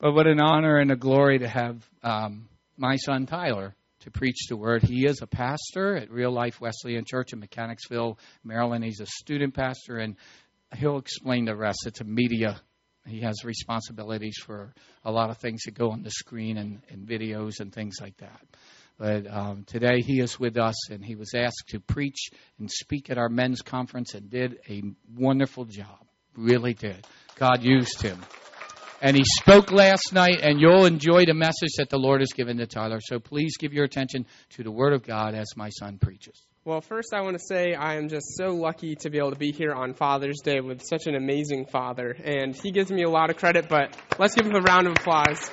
But what an honor and a glory to have um, my son Tyler to preach the word. He is a pastor at Real Life Wesleyan Church in Mechanicsville, Maryland. He's a student pastor, and he'll explain the rest. It's a media. He has responsibilities for a lot of things that go on the screen and, and videos and things like that. But um, today he is with us, and he was asked to preach and speak at our men's conference and did a wonderful job. Really did. God used him. And he spoke last night, and you'll enjoy the message that the Lord has given to Tyler. So please give your attention to the Word of God as my son preaches. Well, first, I want to say I am just so lucky to be able to be here on Father's Day with such an amazing father. And he gives me a lot of credit, but let's give him a round of applause.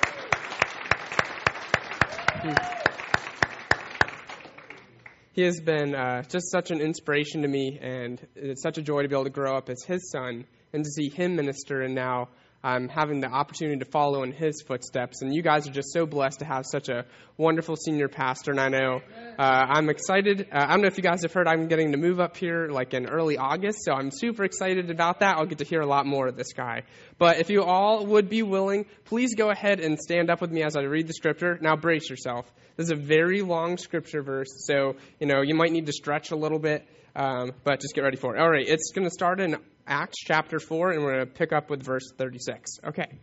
He has been uh, just such an inspiration to me, and it's such a joy to be able to grow up as his son and to see him minister and now I'm having the opportunity to follow in his footsteps. And you guys are just so blessed to have such a wonderful senior pastor. And I know uh, I'm excited. Uh, I don't know if you guys have heard I'm getting to move up here like in early August. So I'm super excited about that. I'll get to hear a lot more of this guy. But if you all would be willing, please go ahead and stand up with me as I read the scripture. Now brace yourself. This is a very long scripture verse. So, you know, you might need to stretch a little bit. Um, but just get ready for it. All right, it's going to start in Acts chapter 4, and we're going to pick up with verse 36. Okay.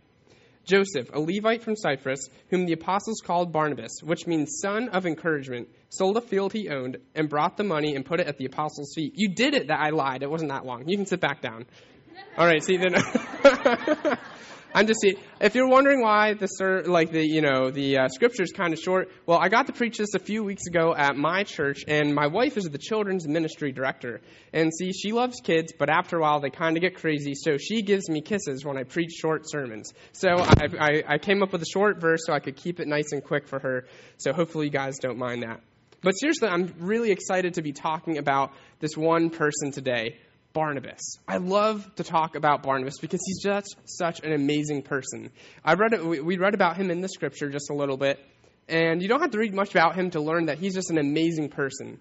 Joseph, a Levite from Cyprus, whom the apostles called Barnabas, which means son of encouragement, sold a field he owned and brought the money and put it at the apostles' feet. You did it that I lied. It wasn't that long. You can sit back down. All right, see, then. I'm just see if you're wondering why the like the you know the uh, scripture is kind of short. Well, I got to preach this a few weeks ago at my church, and my wife is the children's ministry director. And see, she loves kids, but after a while they kind of get crazy, so she gives me kisses when I preach short sermons. So I, I, I came up with a short verse so I could keep it nice and quick for her. So hopefully you guys don't mind that. But seriously, I'm really excited to be talking about this one person today. Barnabas. I love to talk about Barnabas because he's just such an amazing person. I read we read about him in the scripture just a little bit, and you don't have to read much about him to learn that he's just an amazing person.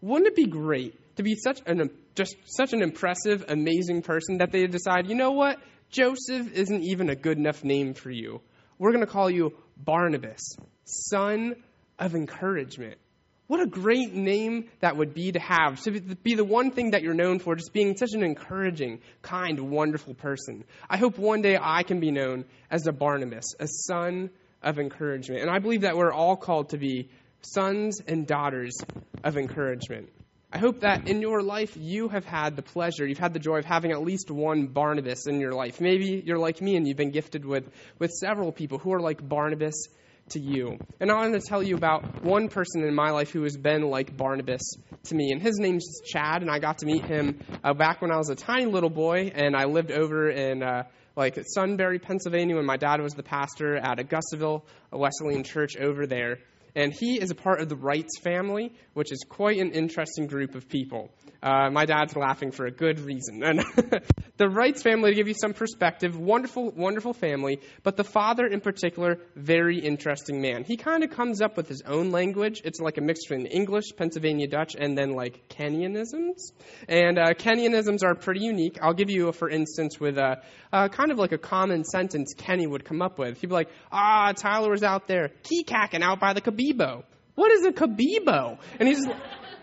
Wouldn't it be great to be such an just such an impressive, amazing person that they decide, you know what, Joseph isn't even a good enough name for you. We're going to call you Barnabas, son of encouragement. What a great name that would be to have, to be the one thing that you're known for, just being such an encouraging, kind, wonderful person. I hope one day I can be known as a Barnabas, a son of encouragement. And I believe that we're all called to be sons and daughters of encouragement. I hope that in your life you have had the pleasure, you've had the joy of having at least one Barnabas in your life. Maybe you're like me and you've been gifted with, with several people who are like Barnabas to you. And I want to tell you about one person in my life who has been like Barnabas to me. And his name's Chad, and I got to meet him uh, back when I was a tiny little boy, and I lived over in. Uh, like Sunbury, Pennsylvania, when my dad was the pastor at Augustaville, a Wesleyan church over there. And he is a part of the Wrights family, which is quite an interesting group of people. Uh, my dad's laughing for a good reason. And the Wrights family, to give you some perspective, wonderful, wonderful family, but the father in particular, very interesting man. He kind of comes up with his own language. It's like a mixture in English, Pennsylvania Dutch, and then like Kennyisms. And uh, Kennyisms are pretty unique. I'll give you, a, for instance, with a, uh, kind of like a common sentence Kenny would come up with. He'd be like, ah, Tyler was out there key-cacking out by the Kabibo. What is a Kabibo? And he's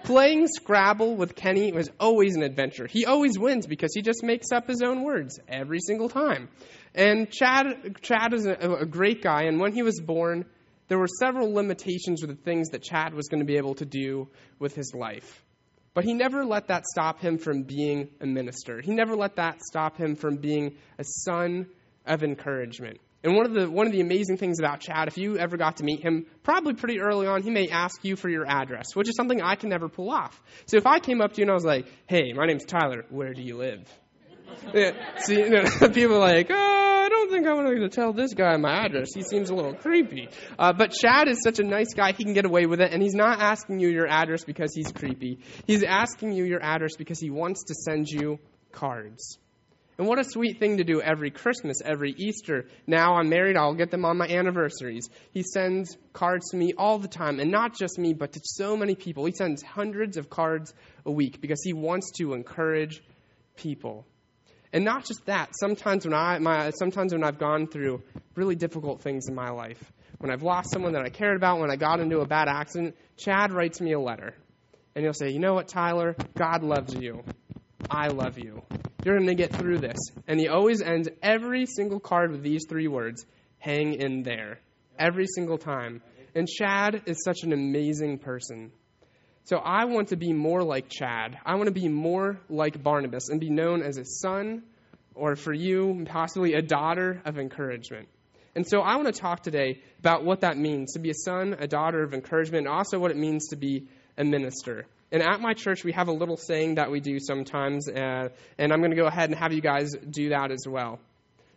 playing Scrabble with Kenny It was always an adventure. He always wins because he just makes up his own words every single time. And Chad, Chad is a, a great guy, and when he was born, there were several limitations with the things that Chad was going to be able to do with his life. But he never let that stop him from being a minister. He never let that stop him from being a son of encouragement. And one of the one of the amazing things about Chad, if you ever got to meet him, probably pretty early on, he may ask you for your address, which is something I can never pull off. So if I came up to you and I was like, "Hey, my name's Tyler. Where do you live?" see, you know, people are like, "Oh, I don't think I'm going to tell this guy my address. He seems a little creepy." Uh, but Chad is such a nice guy; he can get away with it, and he's not asking you your address because he's creepy. He's asking you your address because he wants to send you cards. And what a sweet thing to do every Christmas, every Easter. Now I'm married, I'll get them on my anniversaries. He sends cards to me all the time, and not just me, but to so many people. He sends hundreds of cards a week because he wants to encourage people. And not just that, sometimes when, I, my, sometimes when I've gone through really difficult things in my life, when I've lost someone that I cared about, when I got into a bad accident, Chad writes me a letter. And he'll say, You know what, Tyler? God loves you. I love you. You're going to get through this. And he always ends every single card with these three words hang in there. Every single time. And Chad is such an amazing person. So I want to be more like Chad. I want to be more like Barnabas and be known as a son, or for you, possibly a daughter of encouragement. And so I want to talk today about what that means to be a son, a daughter of encouragement, and also what it means to be a minister. And at my church, we have a little saying that we do sometimes, uh, and I'm going to go ahead and have you guys do that as well.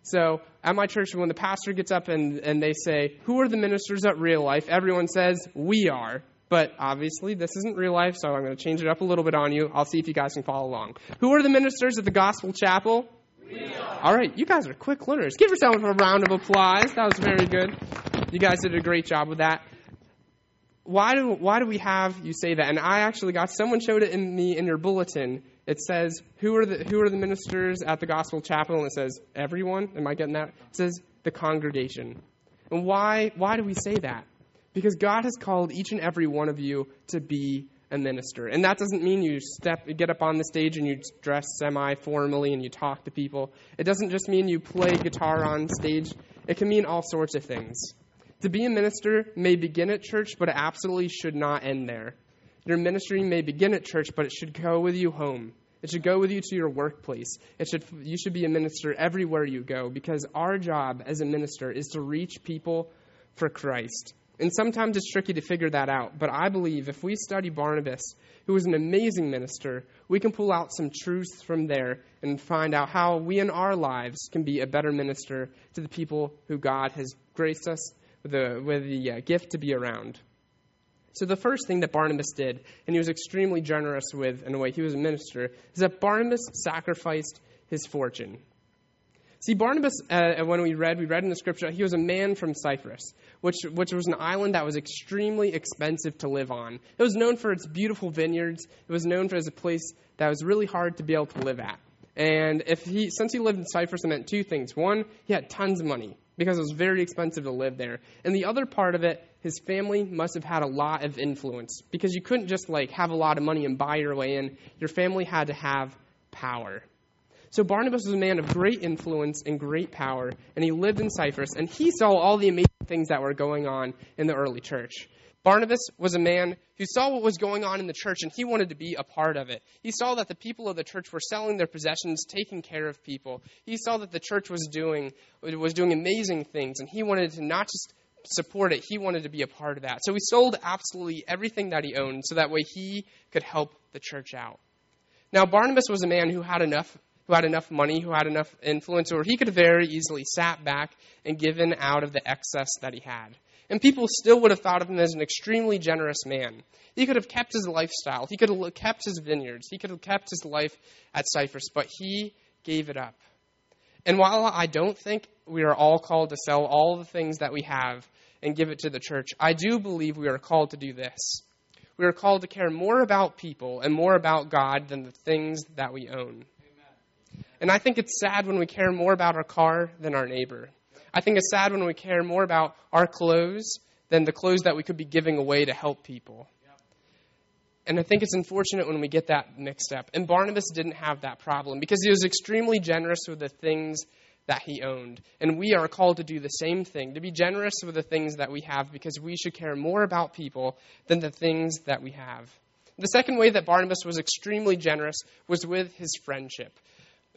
So at my church, when the pastor gets up and, and they say, Who are the ministers at real life? Everyone says, We are. But obviously, this isn't real life, so I'm going to change it up a little bit on you. I'll see if you guys can follow along. Who are the ministers at the Gospel Chapel? All right, you guys are quick learners. Give yourself a round of applause. That was very good. You guys did a great job with that. Why do, why do we have you say that? And I actually got someone showed it in me in your bulletin. It says, who are, the, who are the ministers at the Gospel Chapel? And it says, everyone. Am I getting that? It says, the congregation. And why, why do we say that? Because God has called each and every one of you to be a minister. And that doesn't mean you step get up on the stage and you dress semi formally and you talk to people. It doesn't just mean you play guitar on stage. It can mean all sorts of things. To be a minister may begin at church, but it absolutely should not end there. Your ministry may begin at church, but it should go with you home. It should go with you to your workplace. It should, you should be a minister everywhere you go because our job as a minister is to reach people for Christ. And sometimes it's tricky to figure that out. But I believe if we study Barnabas, who was an amazing minister, we can pull out some truths from there and find out how we in our lives can be a better minister to the people who God has graced us the, with the uh, gift to be around. So, the first thing that Barnabas did, and he was extremely generous with in a way he was a minister, is that Barnabas sacrificed his fortune. See, Barnabas, uh, when we read, we read in the scripture, he was a man from Cyprus, which, which was an island that was extremely expensive to live on. It was known for its beautiful vineyards. It was known for as a place that was really hard to be able to live at. And if he, since he lived in Cyprus, it meant two things. One, he had tons of money because it was very expensive to live there. And the other part of it, his family must have had a lot of influence because you couldn't just like have a lot of money and buy your way in. Your family had to have power. So Barnabas was a man of great influence and great power, and he lived in Cyprus, and he saw all the amazing things that were going on in the early church. Barnabas was a man who saw what was going on in the church and he wanted to be a part of it. He saw that the people of the church were selling their possessions, taking care of people. He saw that the church was doing was doing amazing things and he wanted to not just support it, he wanted to be a part of that. So he sold absolutely everything that he owned so that way he could help the church out. Now Barnabas was a man who had enough who had enough money, who had enough influence, or he could have very easily sat back and given out of the excess that he had. And people still would have thought of him as an extremely generous man. He could have kept his lifestyle. He could have kept his vineyards. He could have kept his life at Cyprus, but he gave it up. And while I don't think we are all called to sell all the things that we have and give it to the church, I do believe we are called to do this. We are called to care more about people and more about God than the things that we own. And I think it's sad when we care more about our car than our neighbor. I think it's sad when we care more about our clothes than the clothes that we could be giving away to help people. And I think it's unfortunate when we get that mixed up. And Barnabas didn't have that problem because he was extremely generous with the things that he owned. And we are called to do the same thing, to be generous with the things that we have because we should care more about people than the things that we have. The second way that Barnabas was extremely generous was with his friendship.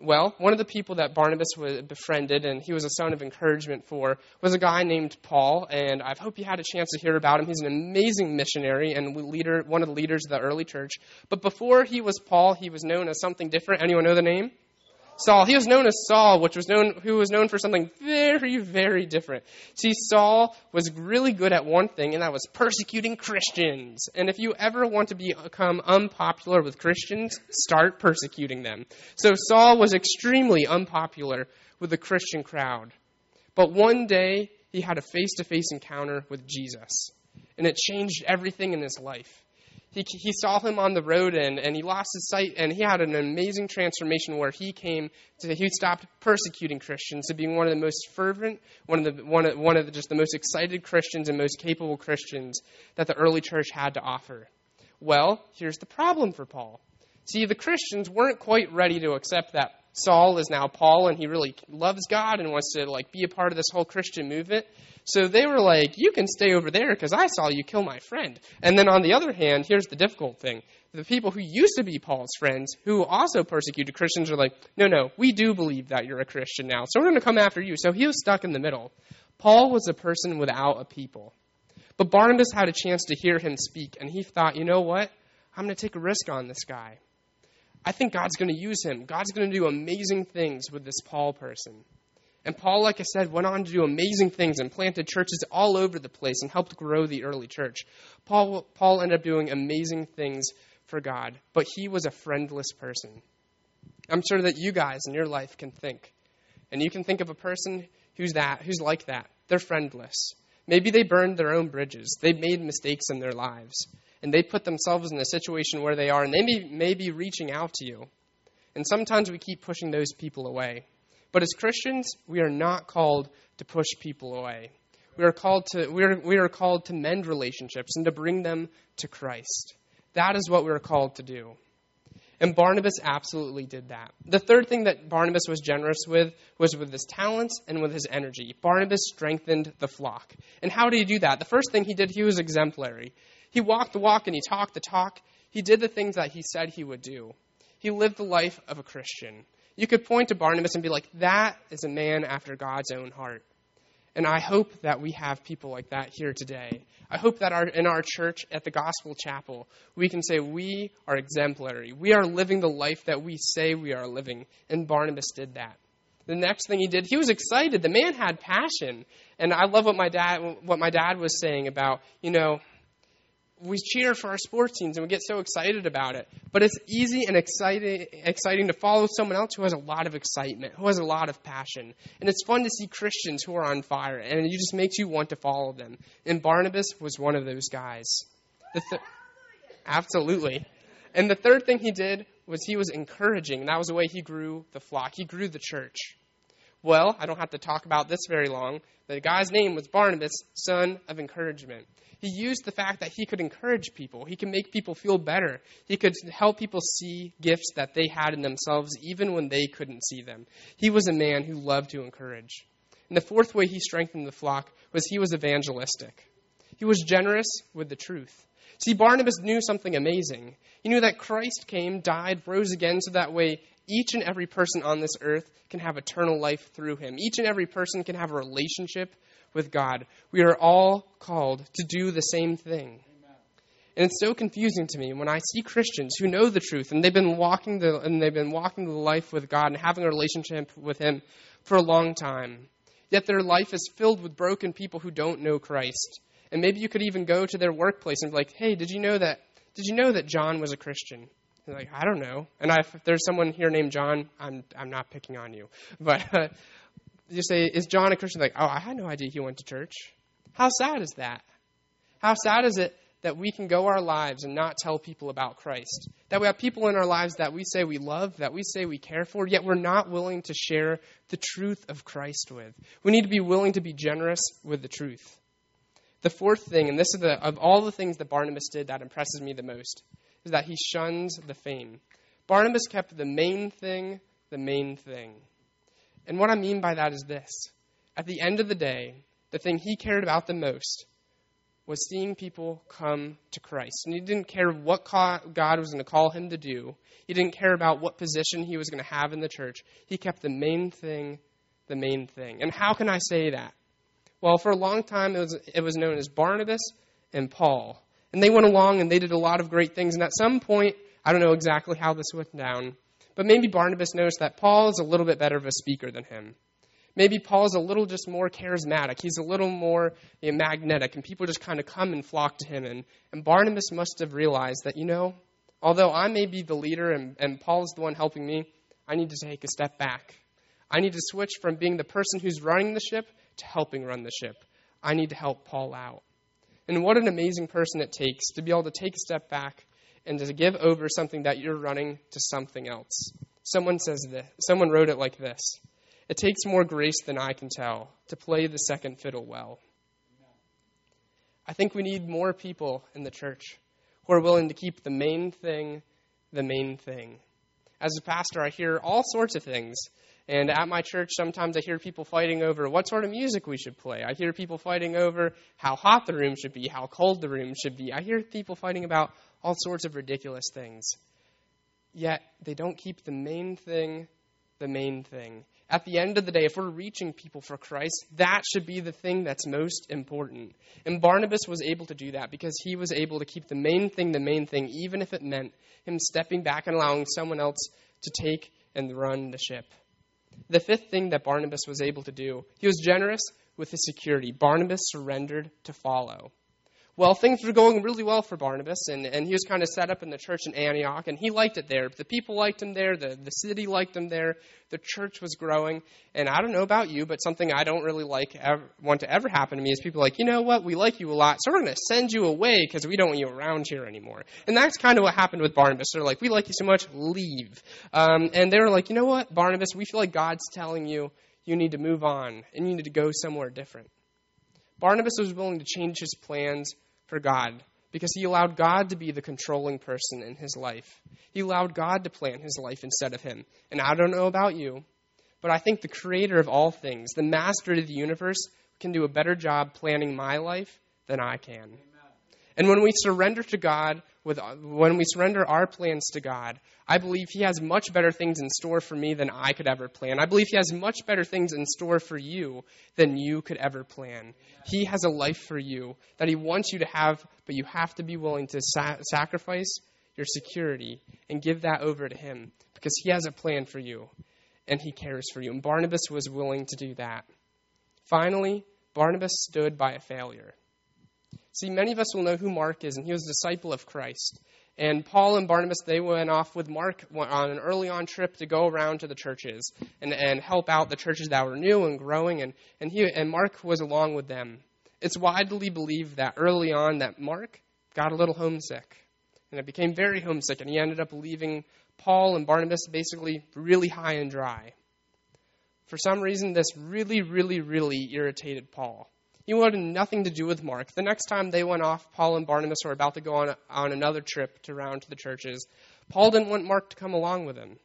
Well, one of the people that Barnabas befriended and he was a son of encouragement for was a guy named Paul, and I hope you had a chance to hear about him. He's an amazing missionary and leader, one of the leaders of the early church. But before he was Paul, he was known as something different. Anyone know the name? Saul. He was known as Saul, which was known who was known for something very, very different. See, Saul was really good at one thing, and that was persecuting Christians. And if you ever want to become unpopular with Christians, start persecuting them. So Saul was extremely unpopular with the Christian crowd. But one day he had a face to face encounter with Jesus, and it changed everything in his life. He, he saw him on the road and, and he lost his sight and he had an amazing transformation where he came to he stopped persecuting christians to being one of the most fervent one of the one of, one of the, just the most excited christians and most capable christians that the early church had to offer. Well here's the problem for paul. See the christians weren't quite ready to accept that saul is now paul and he really loves god and wants to like be a part of this whole christian movement so they were like, You can stay over there because I saw you kill my friend. And then on the other hand, here's the difficult thing the people who used to be Paul's friends, who also persecuted Christians, are like, No, no, we do believe that you're a Christian now. So we're going to come after you. So he was stuck in the middle. Paul was a person without a people. But Barnabas had a chance to hear him speak, and he thought, You know what? I'm going to take a risk on this guy. I think God's going to use him. God's going to do amazing things with this Paul person. And Paul, like I said, went on to do amazing things and planted churches all over the place and helped grow the early church. Paul, Paul ended up doing amazing things for God, but he was a friendless person. I'm sure that you guys in your life can think. And you can think of a person who's that, who's like that. They're friendless. Maybe they burned their own bridges. They made mistakes in their lives. And they put themselves in a situation where they are, and they may, may be reaching out to you. And sometimes we keep pushing those people away. But as Christians, we are not called to push people away. We are called to we are, we are called to mend relationships and to bring them to Christ. That is what we are called to do. And Barnabas absolutely did that. The third thing that Barnabas was generous with was with his talents and with his energy. Barnabas strengthened the flock. And how did he do that? The first thing he did, he was exemplary. He walked the walk and he talked the talk. He did the things that he said he would do. He lived the life of a Christian. You could point to Barnabas and be like, that is a man after God's own heart. And I hope that we have people like that here today. I hope that our, in our church at the Gospel Chapel, we can say we are exemplary. We are living the life that we say we are living. And Barnabas did that. The next thing he did, he was excited. The man had passion. And I love what my dad what my dad was saying about, you know, we cheer for our sports teams and we get so excited about it. But it's easy and exciting, exciting to follow someone else who has a lot of excitement, who has a lot of passion. And it's fun to see Christians who are on fire, and it just makes you want to follow them. And Barnabas was one of those guys. Th- absolutely. And the third thing he did was he was encouraging, and that was the way he grew the flock. He grew the church. Well, I don't have to talk about this very long. The guy's name was Barnabas, son of encouragement. He used the fact that he could encourage people. He could make people feel better. He could help people see gifts that they had in themselves even when they couldn't see them. He was a man who loved to encourage. And the fourth way he strengthened the flock was he was evangelistic. He was generous with the truth. See, Barnabas knew something amazing. He knew that Christ came, died, rose again, so that way each and every person on this earth can have eternal life through him. Each and every person can have a relationship with God. We are all called to do the same thing. And it's so confusing to me when I see Christians who know the truth and they've been walking the and they've been walking the life with God and having a relationship with Him for a long time. Yet their life is filled with broken people who don't know Christ. And maybe you could even go to their workplace and be like, "Hey, did you know that? Did you know that John was a Christian?" And like, "I don't know." And if there's someone here named John, I'm I'm not picking on you, but uh, you say, Is John a Christian? Like, oh, I had no idea he went to church. How sad is that? How sad is it that we can go our lives and not tell people about Christ? That we have people in our lives that we say we love, that we say we care for, yet we're not willing to share the truth of Christ with. We need to be willing to be generous with the truth. The fourth thing, and this is the, of all the things that Barnabas did that impresses me the most, is that he shuns the fame. Barnabas kept the main thing the main thing. And what I mean by that is this at the end of the day, the thing he cared about the most was seeing people come to Christ. And he didn't care what God was going to call him to do, he didn't care about what position he was going to have in the church. He kept the main thing the main thing. And how can I say that? Well, for a long time, it was, it was known as Barnabas and Paul. And they went along and they did a lot of great things. And at some point, I don't know exactly how this went down, but maybe Barnabas noticed that Paul is a little bit better of a speaker than him. Maybe Paul is a little just more charismatic. He's a little more you know, magnetic, and people just kind of come and flock to him. And, and Barnabas must have realized that, you know, although I may be the leader and, and Paul is the one helping me, I need to take a step back. I need to switch from being the person who's running the ship to helping run the ship. I need to help Paul out. And what an amazing person it takes to be able to take a step back and to give over something that you're running to something else. Someone says this. Someone wrote it like this. It takes more grace than I can tell to play the second fiddle well. I think we need more people in the church who are willing to keep the main thing the main thing. As a pastor, I hear all sorts of things. And at my church, sometimes I hear people fighting over what sort of music we should play. I hear people fighting over how hot the room should be, how cold the room should be. I hear people fighting about all sorts of ridiculous things. Yet, they don't keep the main thing the main thing. At the end of the day, if we're reaching people for Christ, that should be the thing that's most important. And Barnabas was able to do that because he was able to keep the main thing the main thing, even if it meant him stepping back and allowing someone else to take and run the ship. The fifth thing that Barnabas was able to do, he was generous with his security. Barnabas surrendered to follow. Well, things were going really well for Barnabas, and, and he was kind of set up in the church in Antioch, and he liked it there. The people liked him there, the, the city liked him there, the church was growing. And I don't know about you, but something I don't really like ever, want to ever happen to me is people like, you know what, we like you a lot, so we're going to send you away because we don't want you around here anymore. And that's kind of what happened with Barnabas. They're like, we like you so much, leave. Um, and they were like, you know what, Barnabas, we feel like God's telling you you need to move on and you need to go somewhere different. Barnabas was willing to change his plans for God because he allowed God to be the controlling person in his life. He allowed God to plan his life instead of him. And I don't know about you, but I think the creator of all things, the master of the universe, can do a better job planning my life than I can. And when we surrender to God, with, when we surrender our plans to God, I believe He has much better things in store for me than I could ever plan. I believe He has much better things in store for you than you could ever plan. He has a life for you that He wants you to have, but you have to be willing to sa- sacrifice your security and give that over to Him because He has a plan for you and He cares for you. And Barnabas was willing to do that. Finally, Barnabas stood by a failure. See, many of us will know who Mark is, and he was a disciple of Christ. And Paul and Barnabas, they went off with Mark on an early on trip to go around to the churches and, and help out the churches that were new and growing, and, and, he, and Mark was along with them. It's widely believed that early on that Mark got a little homesick, and it became very homesick, and he ended up leaving Paul and Barnabas basically really high and dry. For some reason, this really, really, really irritated Paul. He wanted nothing to do with Mark. The next time they went off, Paul and Barnabas were about to go on, on another trip to round to the churches. Paul didn't want Mark to come along with him.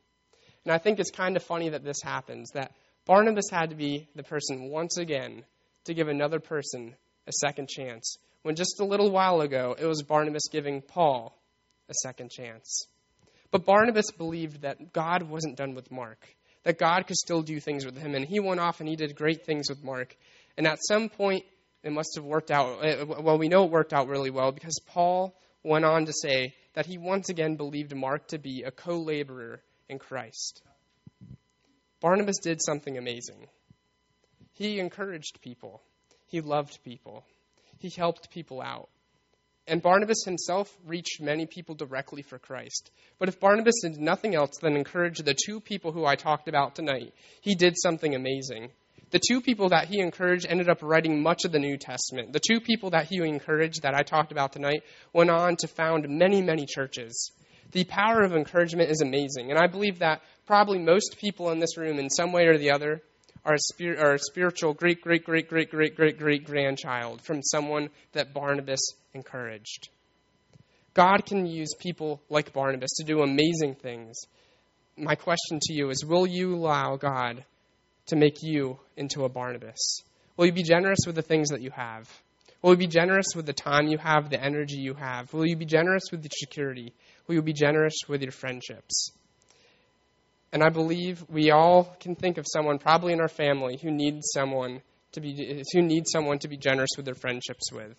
And I think it's kind of funny that this happens, that Barnabas had to be the person once again to give another person a second chance, when just a little while ago it was Barnabas giving Paul a second chance. But Barnabas believed that God wasn't done with Mark, that God could still do things with him, and he went off and he did great things with Mark. And at some point, it must have worked out. Uh, well, we know it worked out really well because Paul went on to say that he once again believed Mark to be a co laborer in Christ. Barnabas did something amazing. He encouraged people, he loved people, he helped people out. And Barnabas himself reached many people directly for Christ. But if Barnabas did nothing else than encourage the two people who I talked about tonight, he did something amazing. The two people that he encouraged ended up writing much of the New Testament. The two people that he encouraged that I talked about tonight went on to found many, many churches. The power of encouragement is amazing, and I believe that probably most people in this room, in some way or the other, are a, are a spiritual great, great, great, great, great, great, great grandchild from someone that Barnabas encouraged. God can use people like Barnabas to do amazing things. My question to you is Will you allow God to make you into a Barnabas? Will you be generous with the things that you have? Will you be generous with the time you have, the energy you have? Will you be generous with your security? Will you be generous with your friendships? And I believe we all can think of someone, probably in our family, who needs someone to be who needs someone to be generous with their friendships with.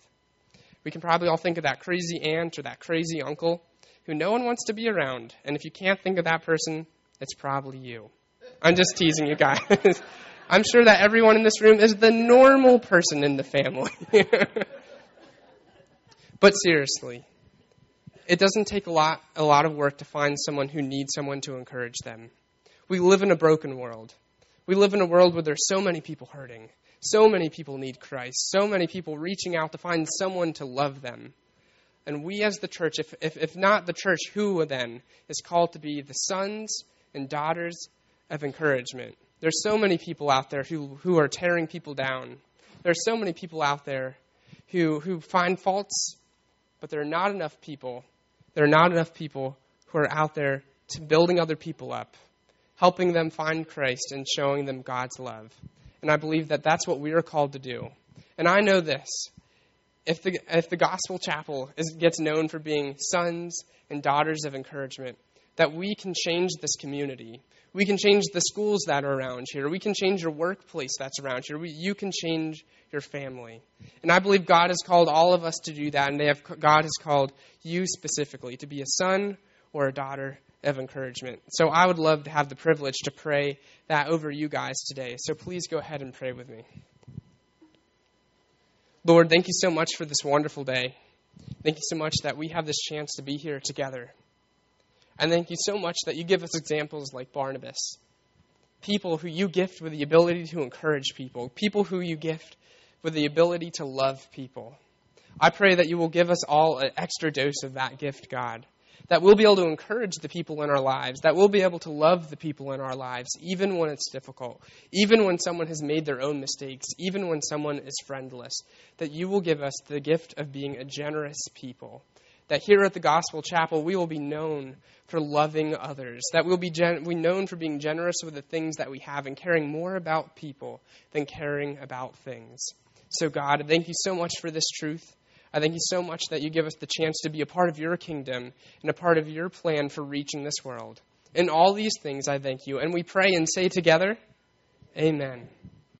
We can probably all think of that crazy aunt or that crazy uncle who no one wants to be around. And if you can't think of that person, it's probably you. I'm just teasing you guys. I'm sure that everyone in this room is the normal person in the family. but seriously, it doesn't take a lot, a lot of work to find someone who needs someone to encourage them. We live in a broken world. We live in a world where there's so many people hurting. So many people need Christ. So many people reaching out to find someone to love them. And we, as the church, if, if, if not the church, who then is called to be the sons and daughters of encouragement? There's so many people out there who, who are tearing people down. There's so many people out there who, who find faults, but there are not enough people. There are not enough people who are out there to building other people up, helping them find Christ and showing them God's love. And I believe that that's what we are called to do. And I know this. If the, if the Gospel Chapel is, gets known for being sons and daughters of encouragement, that we can change this community. We can change the schools that are around here. We can change your workplace that's around here. We, you can change your family. And I believe God has called all of us to do that, and have, God has called you specifically to be a son or a daughter of encouragement. So I would love to have the privilege to pray that over you guys today. So please go ahead and pray with me. Lord, thank you so much for this wonderful day. Thank you so much that we have this chance to be here together. And thank you so much that you give us examples like Barnabas. People who you gift with the ability to encourage people, people who you gift with the ability to love people. I pray that you will give us all an extra dose of that gift, God. That we'll be able to encourage the people in our lives, that we'll be able to love the people in our lives, even when it's difficult, even when someone has made their own mistakes, even when someone is friendless. That you will give us the gift of being a generous people that here at the Gospel Chapel we will be known for loving others, that we'll be gen- we known for being generous with the things that we have and caring more about people than caring about things. So, God, thank you so much for this truth. I thank you so much that you give us the chance to be a part of your kingdom and a part of your plan for reaching this world. In all these things, I thank you. And we pray and say together, Amen.